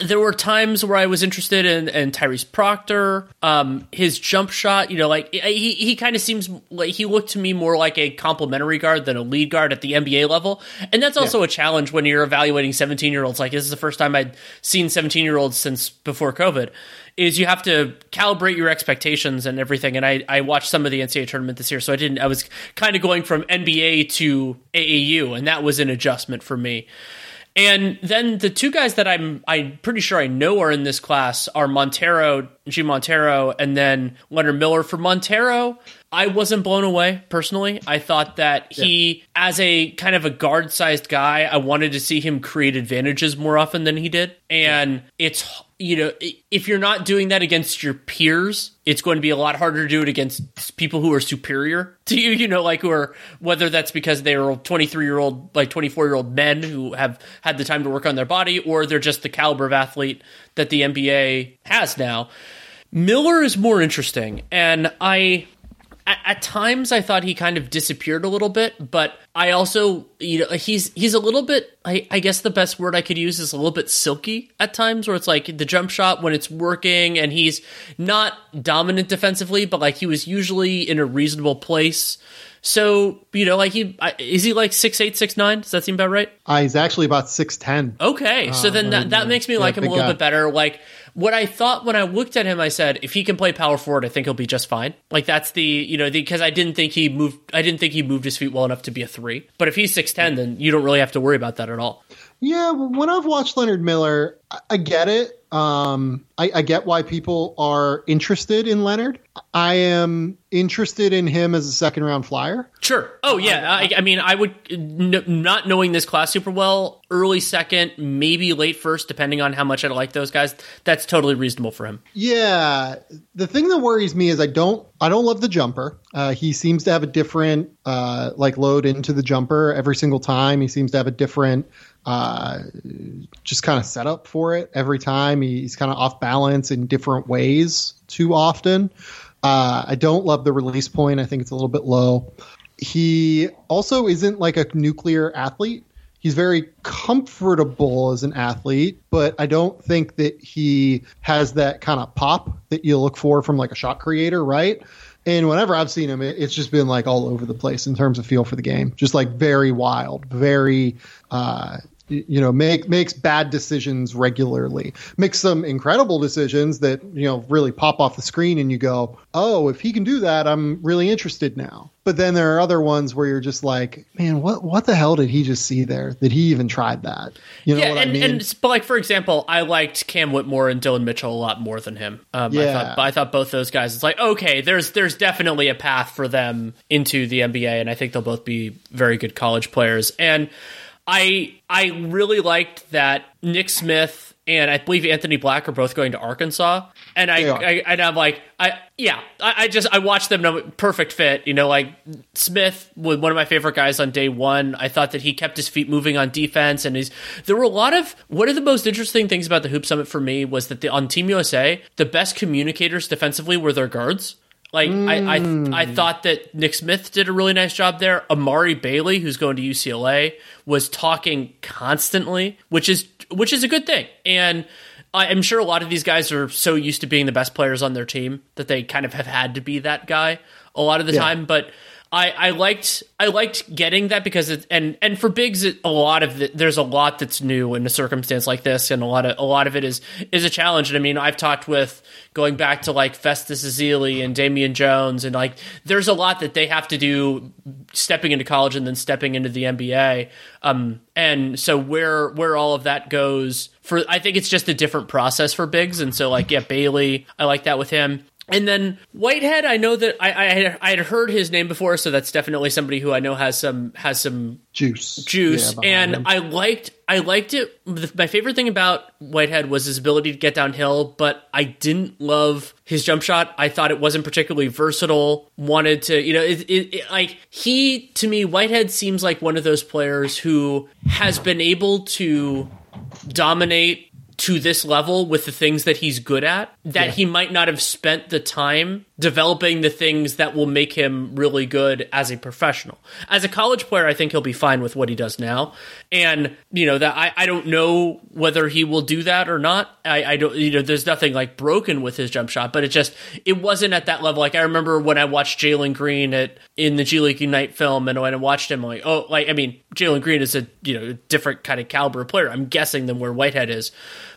there were times where I was interested in, in Tyrese Proctor, um, his jump shot. You know, like he he kind of seems like he looked to me more like a complimentary guard than a lead guard at the NBA level, and that's also a challenge when you're evaluating 17 year olds. Like this is the first time I'd seen 17 year olds since before COVID. Is you have to calibrate your expectations and everything. And I, I watched some of the NCAA tournament this year, so I didn't. I was kind of going from NBA to AAU, and that was an adjustment for me. And then the two guys that I'm I'm pretty sure I know are in this class are Montero, G Montero, and then Leonard Miller. For Montero, I wasn't blown away personally. I thought that he, as a kind of a guard sized guy, I wanted to see him create advantages more often than he did. And it's, you know, if you're not doing that against your peers, it's going to be a lot harder to do it against people who are superior *laughs* to you, you know, like who are, whether that's because they are 23 year old, like 24 year old men who have had the time to work on their body, or they're just the caliber of athlete that the NBA has now. Miller is more interesting, and I at, times I thought he kind of disappeared a little bit, but I also you know he's he's a little bit I, I guess the best word I could use is a little bit silky at times where it's like the jump shot when it's working and he's not dominant defensively, but like he was usually in a reasonable place. So you know, like he I- is he like six eight six nine? Does that seem about right? Uh, he's actually about six ten. Okay, so then that, that makes me like him a little guy. bit better. Like what I thought when I looked at him, I said if he can play power forward, I think he'll be just fine. Like that's the you know because I didn't think he moved. I didn't think he moved his feet well enough to be a three. But if he's six ten, then you don't really have to worry about that at all. Yeah, when I've watched Leonard Miller, I, get it. Um, I, I get why people are interested in Leonard. I am interested in him as a second round flyer. Sure. Oh yeah. I, I mean, I would n- not knowing this class super well. Early second, maybe late first, depending on how much I like those guys. That's totally reasonable for him. Yeah, the thing that worries me is I don't I don't love the jumper. Uh, he seems to have a different uh, like load into the jumper every single time. He seems to have a different uh, just kind of setup for it every time. He's kind of off balance in different ways too often. Uh, I don't love the release point. I think it's a little bit low. He also isn't like a nuclear athlete. He's very comfortable as an athlete, but I don't think that he has that kind of pop that you look for from like a shot creator, right? And whenever I've seen him, it, it's just been like all over the place in terms of feel for the game. Just like very wild, very uh, you know, make makes bad decisions regularly. Makes some incredible decisions that, you know, really pop off the screen and you go, "Oh, if he can do that, I'm really interested now." But then there are other ones where you're just like, "Man, what what the hell did he just see there? Did he even tried that?" You know yeah, what and, I mean? and but like for example, I liked Cam Whitmore and Dillon Mitchell a lot more than him. Um, I Yeah. thought I thought both those guys. It's like okay, there's there's definitely a path for them into the NBA, and I think they'll both be very good college players. And I I really liked that Nick Smith and I believe Anthony Black are both going to Arkansas. And I, I and I'm like I yeah I, I just I watched them I'm perfect fit. You know like Smith was one of my favorite guys on day one. I thought that he kept his feet moving on defense and he's there were a lot of one of the most interesting things about the Hoop Summit for me was that the on Team USA the best communicators defensively were their guards. Like I, I, I hmm. thought that Nick Smith did a really nice job there. Amari Bailey, who's going to UCLA, was talking constantly, which is which is a good thing. And I'm sure a lot of these guys are so used to being the best players on their team that they kind of have had to be that guy a lot of the Yeah. time. But I, I liked I liked getting that because it and and for bigs it, a lot of the, there's a lot that's new in a circumstance like this and a lot of a lot of it is is a challenge. And I mean I've talked with going back to like Festus Ezeli and Damian Jones and like there's a lot that they have to do stepping into college and then stepping into the NBA um and so where where all of that goes for I think it's just a different process for bigs and so like yeah Bailey I like that with him and then Whitehead, I know that I, I had- I had heard his name before, so that's definitely somebody who I know has some has some juice, juice. Yeah, and him. I liked I liked it. My favorite thing about Whitehead was his ability to get downhill, but I didn't love his jump shot. I thought it wasn't particularly versatile. Wanted to, you know, it, it, it, like he to me, Whitehead seems like one of those players who has been able to dominate to this level with the things that he's good at that Yeah. he might not have spent the time developing the things that will make him really good as a professional. As a college player, I think he'll be fine with what he does now. And, you know, that I, I don't know whether he will do that or not. I, I don't you know, there's nothing like broken with his jump shot, but it just it wasn't at that level. Like I remember when I watched Jalen Green at in the G League Ignite film and when I watched him I'm like, oh like I mean, Jalen Green is a you know, different kind of caliber of player, I'm guessing than where Whitehead is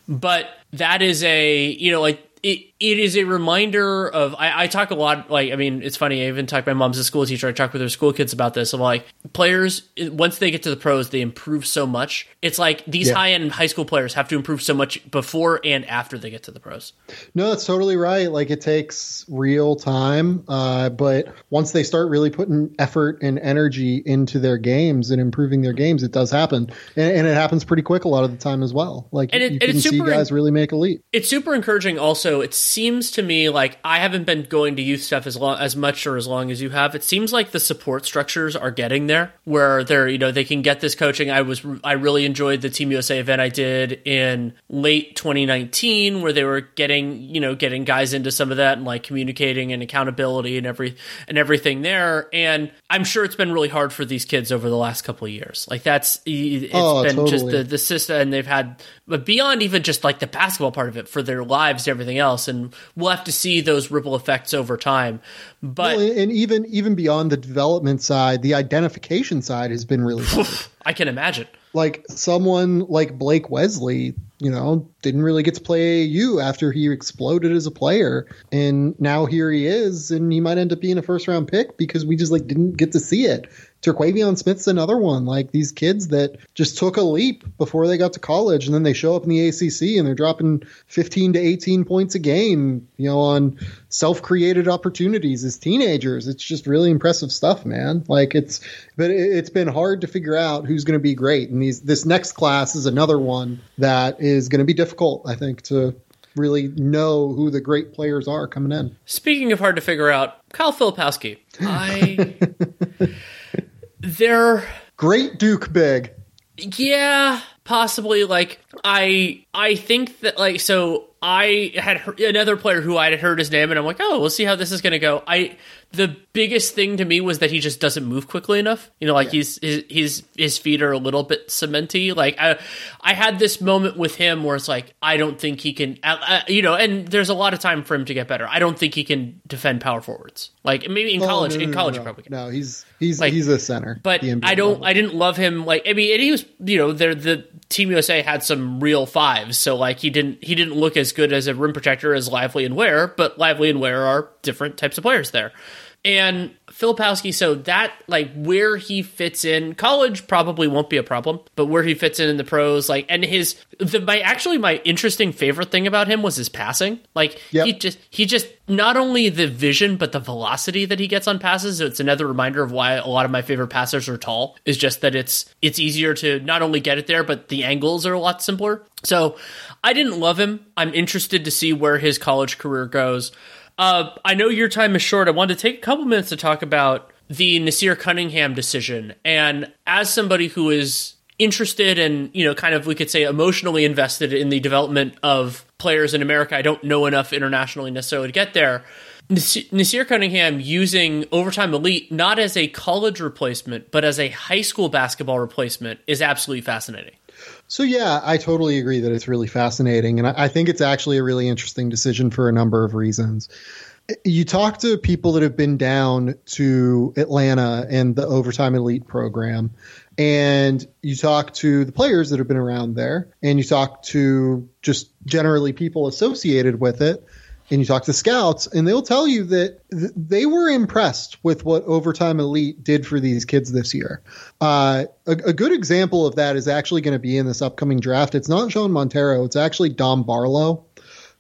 but that is a you know like it, it is a reminder of I, I talk a lot like I mean it's funny I even talk my mom's a school teacher I talk with her school kids about this of like players once they get to the pros they improve so much it's like these yeah. high end high school players have to improve so much before and after they get to the pros. No, that's totally right. Like it takes real time, uh, but once they start really putting effort and energy into their games and improving their games, it does happen, and, and it happens pretty quick a lot of the time as well. Like and it, you can see guys really make a leap. It's super encouraging. Also, it seems to me like I haven't been going to youth stuff as long as much or as long as you have. It seems like the support structures are getting there, where they're you know they can get this coaching. I was I really enjoyed the Team USA event I did in late 2019, where they were getting you know getting guys into some of that and like communicating and accountability and every and everything there. And I'm sure it's been really hard for these kids over the last couple of years. Like that's it's oh, been totally. just the the system, and they've had but beyond even just like the basketball part of it for their lives and everything else and we'll have to see those ripple effects over time. But well, and even even beyond the development side the identification side has been really *laughs* i can imagine. Like someone like blake wesley you know didn't really get to play AAU after he exploded as a player and now here he is and he might end up being a first round pick because we just like didn't get to see it Terquavion Smith's another one. Like these kids that just took a leap before they got to college, and then they show up in the ACC and they're dropping 15 to 18 points a game, you know, on self-created opportunities as teenagers. It's just really impressive stuff, man. Like it's, but it's been hard to figure out who's going to be great, and these this next class is another one that is going to be difficult, I think, to really know who the great players are coming in. Speaking of hard to figure out, Kyle Filipowski. I *laughs* they're great Duke big. Yeah, possibly. Like I, I think that like so. I had heard, another player who I had heard his name, and I'm like, oh, we'll see how this is going to go. I the biggest thing to me was that he just doesn't move quickly enough. You know, like yeah. he's his, his his feet are a little bit cementy. Like I I had this moment with him where it's like I don't think he can. You know, and there's a lot of time for him to get better. I don't think he can defend power forwards. Like maybe in oh, college, no, no, in college, no, probably can. No, he's he's like, he's a center. But I don't level. I didn't love him. Like I mean, and he was you know there the Team USA had some real fives, so like he didn't he didn't look as good as a rim protector as Lively and Ware, but Lively and Ware are different types of players there. And Filipowski, so that like where he fits in college probably won't be a problem, but where he fits in in the pros, like and his the my actually my interesting favorite thing about him was his passing. Like yep. he just he just not only the vision but the velocity that he gets on passes. It's another reminder of why a lot of my favorite passers are tall. Is just that it's it's easier to not only get it there, but the angles are a lot simpler. So I didn't love him. I'm interested to see where his college career goes. Uh, I know your time is short. I wanted to take a couple minutes to talk about the Naasir Cunningham decision. And as somebody who is interested and, you know, kind of, we could say, emotionally invested in the development of players in America, I don't know enough internationally necessarily to get there. Naasir Cunningham using Overtime Elite not as a college replacement, but as a high school basketball replacement is absolutely fascinating. So yeah, I totally agree that it's really fascinating, and I, I think it's actually a really interesting decision for a number of reasons. You talk to people that have been down to Atlanta and the Overtime Elite program, and you talk to the players that have been around there, and you talk to just generally people associated with it and you talk to scouts and they'll tell you that th- they were impressed with what overtime elite did for these kids this year. Uh, a, a, good example of that is actually going to be in this upcoming draft. It's not Jean Montero it's actually dom barlow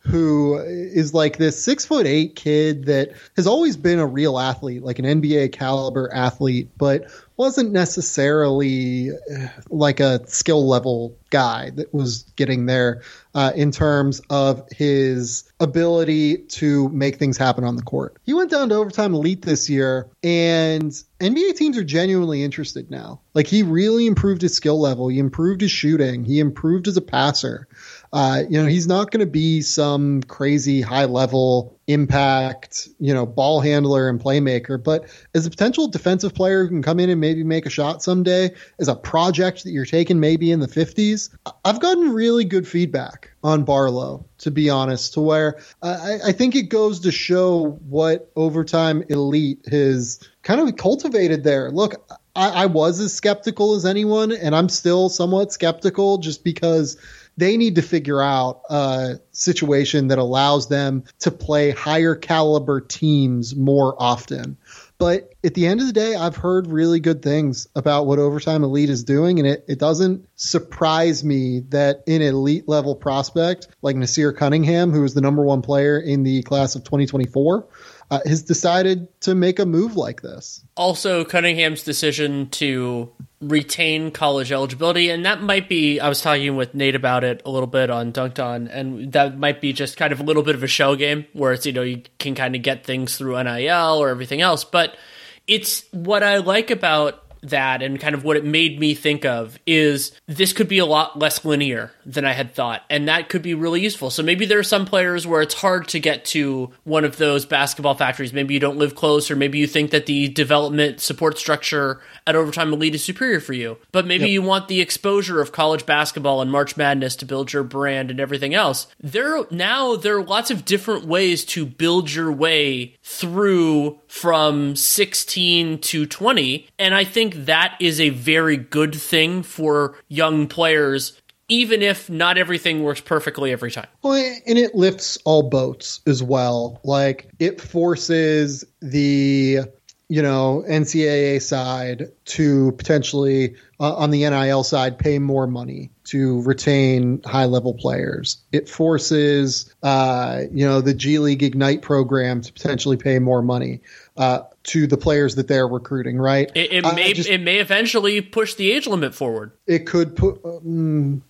who is like this six foot eight kid that has always been a real athlete, like an NBA caliber athlete, but wasn't necessarily uh, like a skill level guy that was getting there uh, in terms of his ability to make things happen on the court. He went down to overtime elite this year, and NBA teams are genuinely interested now. Like he really improved his skill level, he improved his shooting, he improved as a passer. Uh, you know, he's not going to be some crazy high level impact, you know, ball handler and playmaker, but as a potential defensive player who can come in and maybe make a shot someday, as a project that you're taking maybe in the 50s, I've gotten really good feedback on Barlow, to be honest, to where I, I think it goes to show what overtime elite has kind of cultivated there. Look, I, I was as skeptical as anyone, and I'm still somewhat skeptical just because they need to figure out a situation that allows them to play higher caliber teams more often. But at the end of the day, I've heard really good things about what Overtime Elite is doing, and it, it doesn't surprise me that an elite level prospect like Naasir Cunningham, who was the number one player in the class of 2024, uh, has decided to make a move like this. Also, Cunningham's decision to retain college eligibility, and that might be. I was talking with Nate about it a little bit on Dunked On, and that might be just kind of a little bit of a shell game where it's you know you can kind of get things through NIL or everything else, but it's what I like about that and kind of what it made me think of is this could be a lot less linear than I had thought, and that could be really useful. So maybe there are some players where it's hard to get to one of those basketball factories. Maybe you don't live close, or maybe you think that the development support structure at Overtime Elite is superior for you. But maybe yep. you want the exposure of college basketball and March Madness to build your brand and everything else. There now there are lots of different ways to build your way through from 16 to 20, and I think that is a very good thing for young players even if not everything works perfectly every time. Well, and it lifts all boats as well. Like it forces the you know NCAA side to potentially uh, on the NIL side pay more money to retain high level players. It forces uh, you know the G League Ignite program to potentially pay more money. Uh, to the players that they're recruiting, right? It, it may just, it may eventually push the age limit forward. It could put. Um,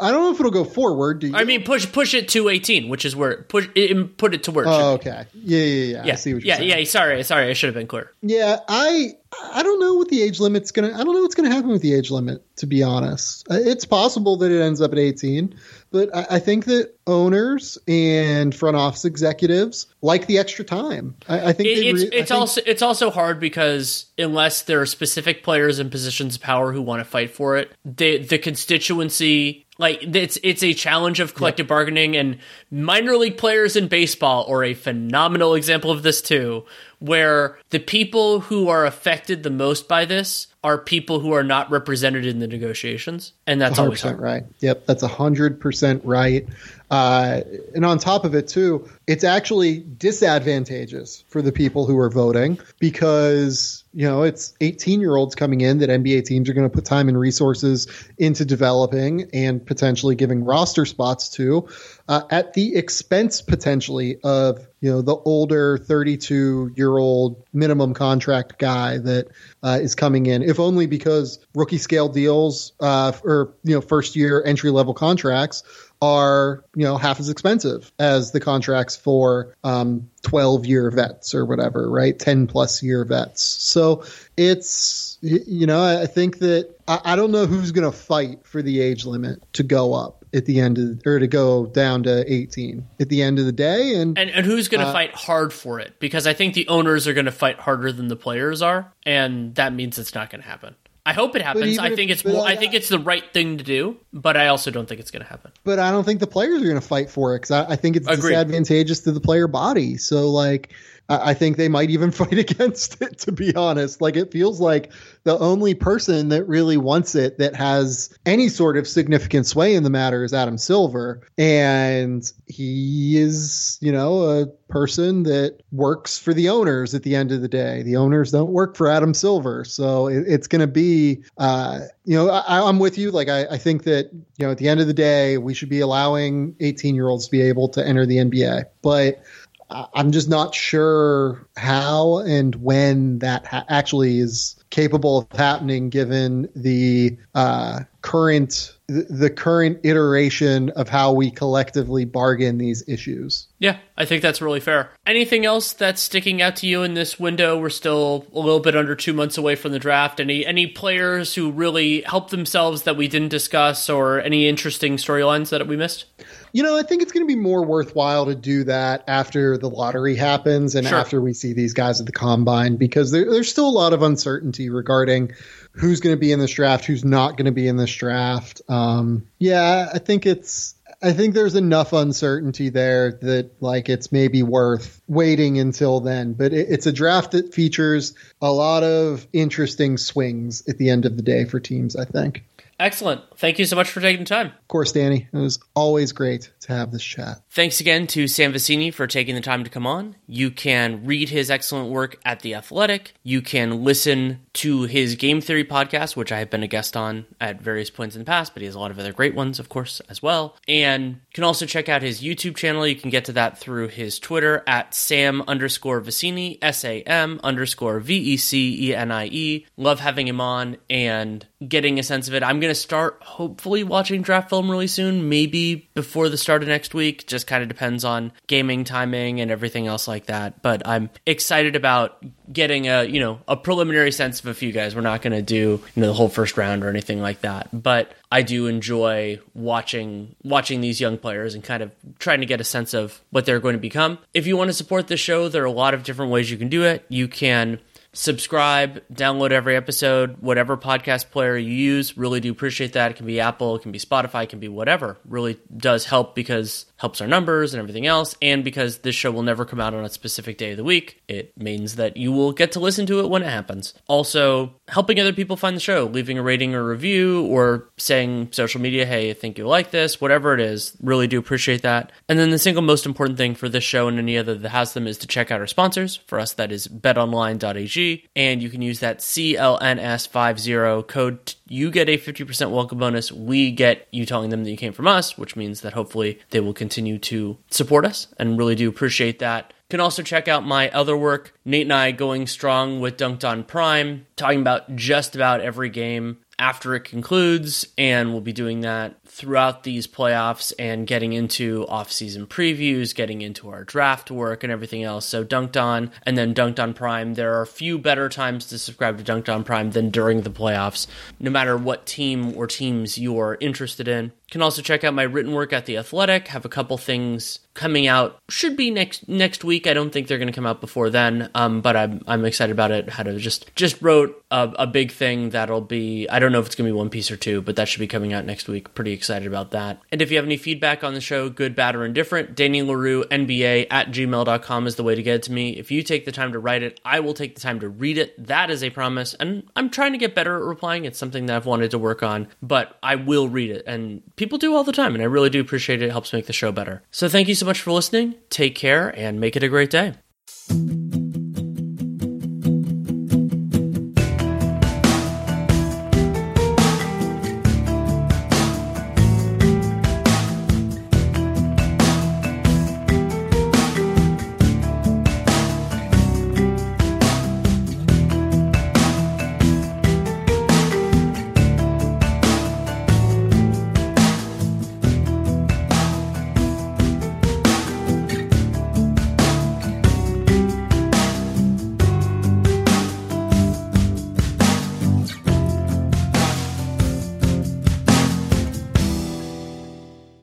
I don't know if it'll go forward. I mean, push push it to eighteen, which is where push it, put it to where. oh, okay. Yeah, yeah, yeah. Yeah, I see what yeah, saying. yeah. Sorry, sorry. I should have been clear. Yeah, I I don't know what the age limit's gonna. I don't know what's gonna happen with the age limit. To be honest, uh, it's possible that it ends up at eighteen. But I, I, think that owners and front office executives like the extra time. I, I think it, it's re- it's think- also it's also hard because unless there are specific players in positions of power who want to fight for it, the the constituency like it's it's a challenge of collective yep. bargaining and minor league players in baseball are a phenomenal example of this too where the people who are affected the most by this are people who are not represented in the negotiations and that's always right. Yep that's 100% right. Uh, and on top of it, too, it's actually disadvantageous for the people who are voting because, you know, it's 18 year olds coming in that NBA teams are going to put time and resources into developing and potentially giving roster spots to uh, at the expense potentially of, you know, the older 32 year old minimum contract guy that uh, is coming in, if only because rookie scale deals uh, or, you know, first year entry level contracts are you know half as expensive as the contracts for um, 12 year vets or whatever right? 10 plus year vets. So it's you know i think that i, I don't know who's going to fight for the age limit to go up at the end of or to go down to 18 at the end of the day and and, and who's going to uh, fight hard for it because i think the owners are going to fight harder than the players are and that means it's not going to happen I hope it happens. I think if, it's more, I, I, think it's the right thing to do, but I also don't think it's going to happen. But I don't think the players are going to fight for it because I, I, think it's Agreed. disadvantageous to the player body. So like I think they might even *laughs* fight against it, to be honest. Like, it feels like the only person that really wants it that has any sort of significant sway in the matter is Adam Silver. And he is, you know, a person that works for the owners at the end of the day. The owners don't work for Adam Silver. So it, it's going to be, uh, you know, I, am with you. Like, I, I think that, you know, at the end of the day, we should be allowing 18 year olds to be able to enter the NBA. But I'm just not sure how and when that ha- actually is capable of happening given the uh, current the current iteration of how we collectively bargain these issues. Yeah, I think that's really fair. Anything else that's sticking out to you in this window? We're still a little bit under 2 months away from the draft. Any any players who really helped themselves that we didn't discuss or any interesting storylines that we missed? You know, I think it's going to be more worthwhile to do that after the lottery happens and sure. after we see these guys at the combine because there, there's still a lot of uncertainty regarding who's going to be in this draft, who's not going to be in this draft. Um, yeah, I think it's I think there's enough uncertainty there that like it's maybe worth waiting until then. But it, it's a draft that features a lot of interesting swings at the end of the day for teams. I think. Excellent. Thank you so much for taking the time. Of course, Danny. It was always great to have this chat. Thanks again to Sam Vecenie for taking the time to come on. You can read his excellent work at The Athletic. You can listen to his game theory podcast, which I have been a guest on at various points in the past, but he has a lot of other great ones, of course, as well. And you can also check out his YouTube channel. You can get to that through his Twitter at Sam underscore Vecenie, S A M underscore V E C E N I E. Love having him on and getting a sense of it. I'm going to start hopefully watching draft film really soon, maybe before the start of next week. Just kind of depends on gaming timing and everything else like that. But I'm excited about getting a, you know, a preliminary sense of a few guys. We're not going to do, you know, the whole first round or anything like that, but I do enjoy watching watching these young players and kind of trying to get a sense of what they're going to become. If you want to support the show, there are a lot of different ways you can do it. You can subscribe, download every episode, whatever podcast player you use. Really do appreciate that. It can be Apple, it can be Spotify, it can be whatever. Really does help because helps our numbers and everything else, and because this show will never come out on a specific day of the week, it means that you will get to listen to it when it happens. Also, helping other people find the show, leaving a rating or review, or saying social media, hey, I think you like this, whatever it is. Really do appreciate that. And then the single most important thing for this show and any other that has them is to check out our sponsors. For us, that is betonline.ag, and you can use that CLNS50 code. You get a 50% welcome bonus. We get you telling them that you came from us, which means that hopefully they will continue to support us and really do appreciate that. You Can also check out my other work, Nate and I going strong with Dunked on Prime, talking about just about every game after it concludes, and we'll be doing that throughout these playoffs and getting into off-season previews, getting into our draft work and everything else. So Dunked On and then Dunked On Prime. There are few better times to subscribe to Dunked On Prime than during the playoffs, no matter what team or teams you're interested in. Can also check out my written work at The Athletic. Have a couple things coming out. Should be next next week. I don't think they're going to come out before then, um, but I'm I'm excited about it. How to just just wrote a, a big thing that'll be. I don't know if it's going to be one piece or two, but that should be coming out next week. Pretty excited about that. And if you have any feedback on the show, good, bad, or indifferent, Danny leroux NBA at gmail.com is the way to get it to me. If you take the time to write it, I will take the time to read it. That is a promise. And I'm trying to get better at replying. It's something that I've wanted to work on, but I will read it. And people do all the time, and I really do appreciate it. It helps make the show better. So thank you so much for listening. Take care and make it a great day.